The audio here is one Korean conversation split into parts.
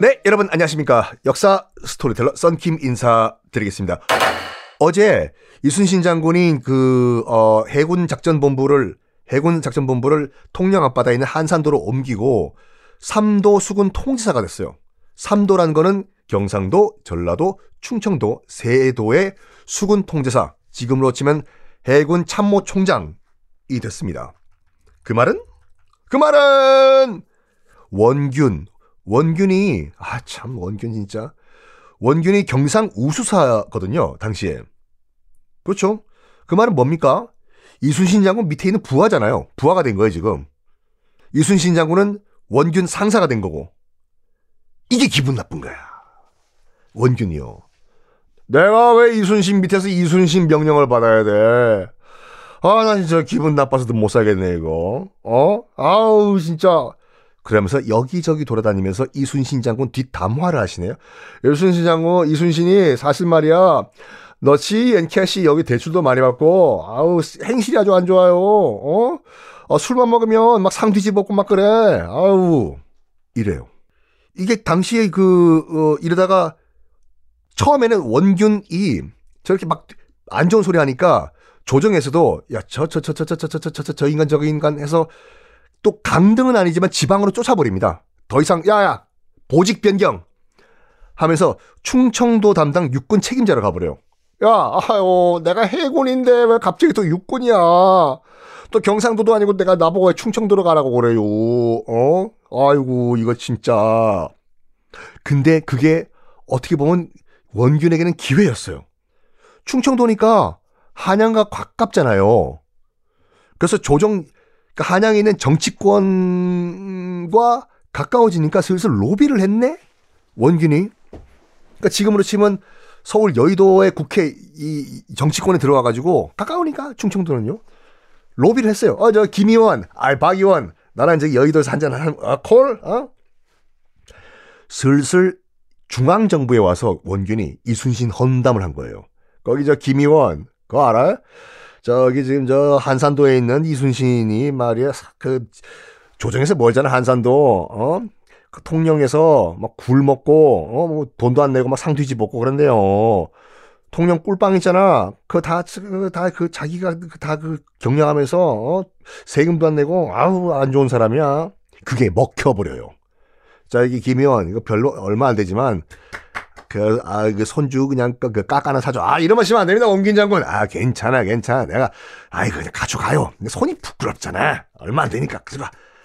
네, 여러분 안녕하십니까. 역사 스토리텔러 썬킴 인사드리겠습니다. 어제 이순신 장군이 그, 어, 해군 작전본부를, 해군 작전본부를 통영 앞바다에 있는 한산도로 옮기고 삼도 수군 통지사가 됐어요. 삼도란 거는 경상도, 전라도, 충청도, 세도의 수군 통제사, 지금으로 치면 해군 참모 총장이 됐습니다. 그 말은? 그 말은 원균, 원균이 아 참 원균 진짜. 원균이 경상 우수사거든요 당시에. 그렇죠? 그 말은 뭡니까? 이순신 장군 밑에 있는 부하잖아요. 부하가 된 거예요 지금. 이순신 장군은 원균 상사가 된 거고. 이게 기분 나쁜 거야. 원균이요. 내가 왜 이순신 밑에서 이순신 명령을 받아야 돼? 아, 나 진짜 기분 나빠서도 못 살겠네, 이거. 어? 아우, 진짜. 그러면서 여기저기 돌아다니면서 이순신 장군 뒷담화를 하시네요. 이순신 장군, 이순신이 사실 말이야, 너치 엔캐시 여기 대출도 많이 받고, 아우, 행실이 아주 안 좋아요. 어? 어 술만 먹으면 막 상 뒤집었고 막 그래. 아우, 이래요. 이게 당시에 그, 어, 이러다가 처음에는 원균이 저렇게 막 안 좋은 소리 하니까 조정에서도 야, 저, 저, 저, 저, 저, 저, 저, 저, 저, 저 인간, 저 인간 해서 또 강등은 아니지만 지방으로 쫓아버립니다. 더 이상 야야 보직 변경 하면서 충청도 담당 육군 책임자로 가버려요. 야, 아유, 내가 해군인데 왜 갑자기 또 육군이야? 또 경상도도 아니고 내가 나보고 왜 충청도로 가라고 그래요? 어? 아이고, 이거 진짜. 근데 그게 어떻게 보면 원균에게는 기회였어요. 충청도니까 한양과 가깝잖아요. 그래서 조정, 그러니까 한양에 있는 정치권과 가까워지니까 슬슬 로비를 했네? 원균이. 그러니까 지금으로 치면 서울 여의도의 국회 이 정치권에 들어와 가지고 가까우니까 충청도는요. 로비를 했어요. 어, 저 김의원, 아, 박 의원, 나랑 이제 여의도에서 한잔 하는, 아, 콜, 어? 슬슬 중앙 정부에 와서 원균이 이순신 헌담을 한 거예요. 거기 저 김의원, 그거 알아요? 저기 지금 저 한산도에 있는 이순신이 말이야 그 조정에서 멀잖아 한산도 어? 그 통영에서 막 굴 먹고 어 뭐 돈도 안 내고 막 상 뒤집었고 그런데요. 통영 꿀빵 있잖아. 그거 다다그 그 자기가 다그 경영하면서 어? 세금도 안 내고 아우 안 좋은 사람이야. 그게 먹혀버려요. 자 여기 김의원 이거 별로 얼마 안 되지만 그, 아, 그 손주 그냥 그, 그 깎아나 사줘. 아, 이런 말씀안 됩니다, 원긴 장군. 아, 괜찮아, 괜찮아. 내가, 아이, 그냥 가져가요. 손이 부끄럽잖아. 얼마 안 되니까. 그래.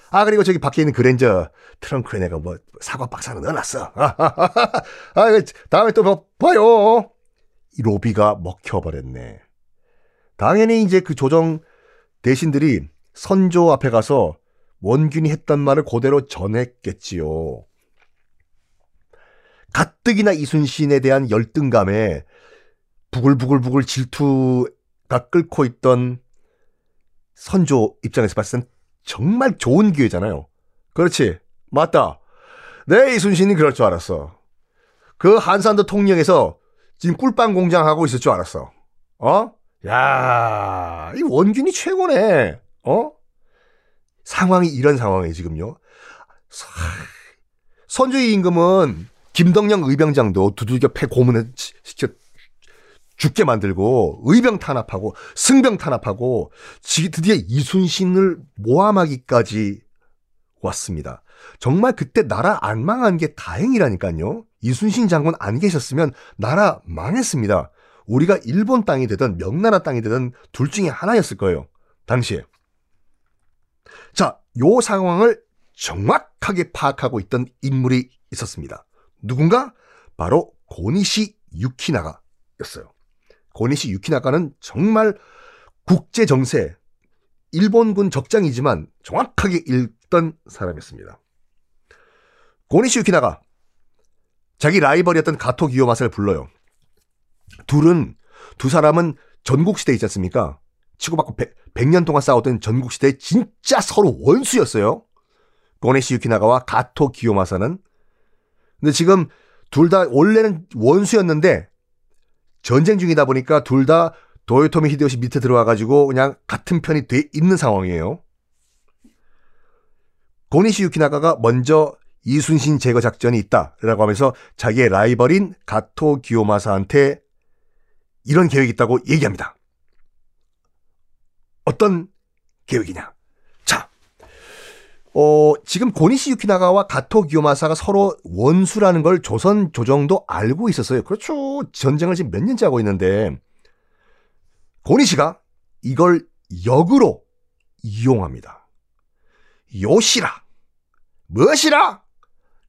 아, 그리고 저기 밖에 있는 그랜저 트렁크에 내가 뭐 사과 박스 하나 넣어놨어. 아, 그 다음에 또 봐, 봐요. 이 로비가 먹혀버렸네. 당연히 이제 그 조정 대신들이 선조 앞에 가서 원균이 했던 말을 그대로 전했겠지요. 가뜩이나 이순신에 대한 열등감에 부글부글부글 질투가 끓고 있던 선조 입장에서 봤을 땐 정말 좋은 기회잖아요. 그렇지. 맞다. 내 이순신이 그럴 줄 알았어. 그 한산도 통영에서 지금 꿀빵 공장 하고 있을 줄 알았어. 어? 야, 이 원균이 최고네. 어? 상황이 이런 상황이에요, 지금요. 선조의 임금은 김덕령 의병장도 두들겨 패 고문을 시켜 죽게 만들고 의병 탄압하고 승병 탄압하고 드디어 이순신을 모함하기까지 왔습니다. 정말 그때 나라 안 망한 게 다행이라니까요. 이순신 장군 안 계셨으면 나라 망했습니다. 우리가 일본 땅이 되든 명나라 땅이 되든 둘 중에 하나였을 거예요. 당시에. 자, 요 상황을 정확하게 파악하고 있던 인물이 있었습니다. 누군가? 바로 고니시 유키나가였어요. 고니시 유키나가는 정말 국제 정세, 일본군 적장이지만 정확하게 읽던 사람이었습니다. 고니시 유키나가 자기 라이벌이었던 가토 기요마사를 불러요. 둘은 두 사람은 전국시대 있지 않습니까? 치고받고 100, 년 동안 싸웠던 전국시대 진짜 서로 원수였어요. 고네시 유키나가와 가토 기요마사는 근데 지금 둘 다 원래는 원수였는데 전쟁 중이다 보니까 둘 다 도요토미 히데요시 밑에 들어와가지고 그냥 같은 편이 돼 있는 상황이에요. 고니시 유키나가가 먼저 이순신 제거 작전이 있다라고 하면서 자기의 라이벌인 가토 기요마사한테 이런 계획이 있다고 얘기합니다. 어떤 계획이냐? 자, 어, 지금 고니시 유키나가와 가토 기요마사가 서로 원수라는 걸 조선 조정도 알고 있었어요. 그렇죠. 전쟁을 지금 몇 년째 하고 있는데 고니시가 이걸 역으로 이용합니다. 요시라. 무엇이라?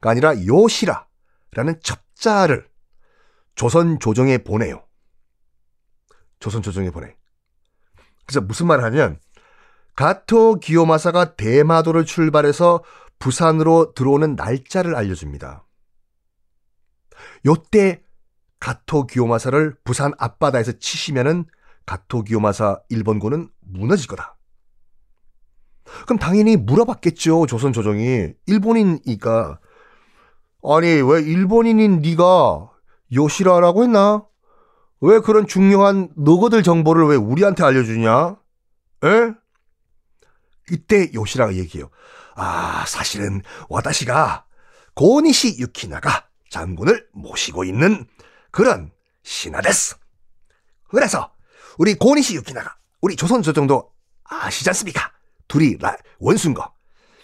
가 아니라 요시라라는 첩자를 조선 조정에 보내요. 조선 조정에 보내. 그래서 무슨 말 하냐면 가토 기요마사가 대마도를 출발해서 부산으로 들어오는 날짜를 알려줍니다. 요때 가토 기요마사를 부산 앞바다에서 치시면은 가토 기요마사 일본군은 무너질 거다. 그럼 당연히 물어봤겠죠. 조선 조정이 일본인이니까 아니 왜 일본인인 네가 요시라라고 했나? 왜 그런 중요한 너거들 정보를 왜 우리한테 알려주냐? 에? 이때 요시라가 얘기해요. 아 사실은 와다시가 고니시 유키나가 장군을 모시고 있는 그런 신하데스. 그래서 우리 고니시 유키나가 우리 조선 조정도 아시지 않습니까? 둘이 원수인 거.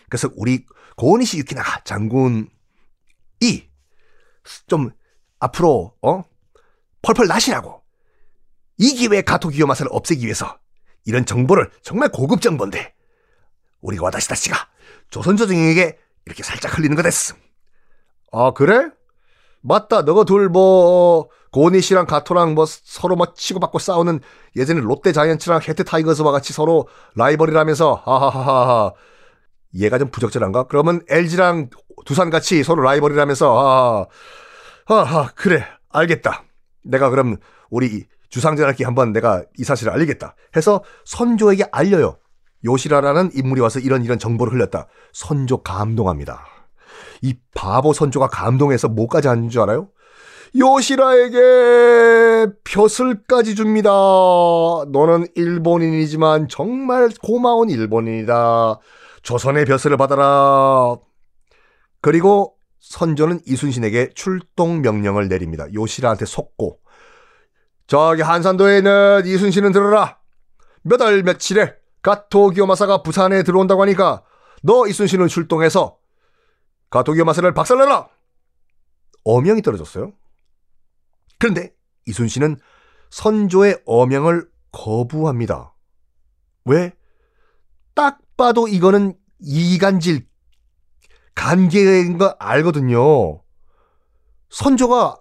그래서 우리 고니시 유키나가 장군이 좀 앞으로 어 펄펄 나시라고 이 기회에 가토 기요마사를 없애기 위해서 이런 정보를 정말 고급 정보인데 우리가 와다시다 씨가 조선 조 정에게 이렇게 살짝 흘리는 거 됐음. 아 그래? 맞다. 너가 둘뭐 고니 씨랑 가토랑 뭐 서로 막 치고받고 싸우는 예전에 롯데 자이언츠랑 해태 타이거즈와 같이 서로 라이벌이라면서 하하하하 얘가 좀 부적절한가? 그러면 LG랑 두산 같이 서로 라이벌이라면서 아, 하하 그래 알겠다. 내가 그럼 우리 주상전학기 한번 내가 이 사실을 알리겠다. 해서 선조에게 알려요. 요시라라는 인물이 와서 이런 이런 정보를 흘렸다. 선조 감동합니다. 이 바보 선조가 감동해서 뭐까지 하는 줄 알아요? 요시라에게 벼슬까지 줍니다. 너는 일본인이지만 정말 고마운 일본인이다. 조선의 벼슬을 받아라. 그리고 선조는 이순신에게 출동 명령을 내립니다. 요시라한테 속고 저기 한산도에 있는 이순신은 들어라. 몇 월 며칠에 가토 기요마사가 부산에 들어온다고 하니까 너 이순신을 출동해서 가토 기요마사를 박살내라. 어명이 떨어졌어요. 그런데 이순신은 선조의 어명을 거부합니다. 왜? 딱 봐도 이거는 이간질, 간계인 거 알거든요. 선조가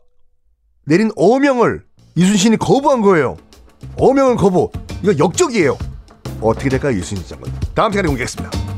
내린 어명을 이순신이 거부한 거예요. 어명을 거부. 이거 역적이에요. 어떻게 될까요, 이순신 장군? 다음 시간에 공개하겠습니다.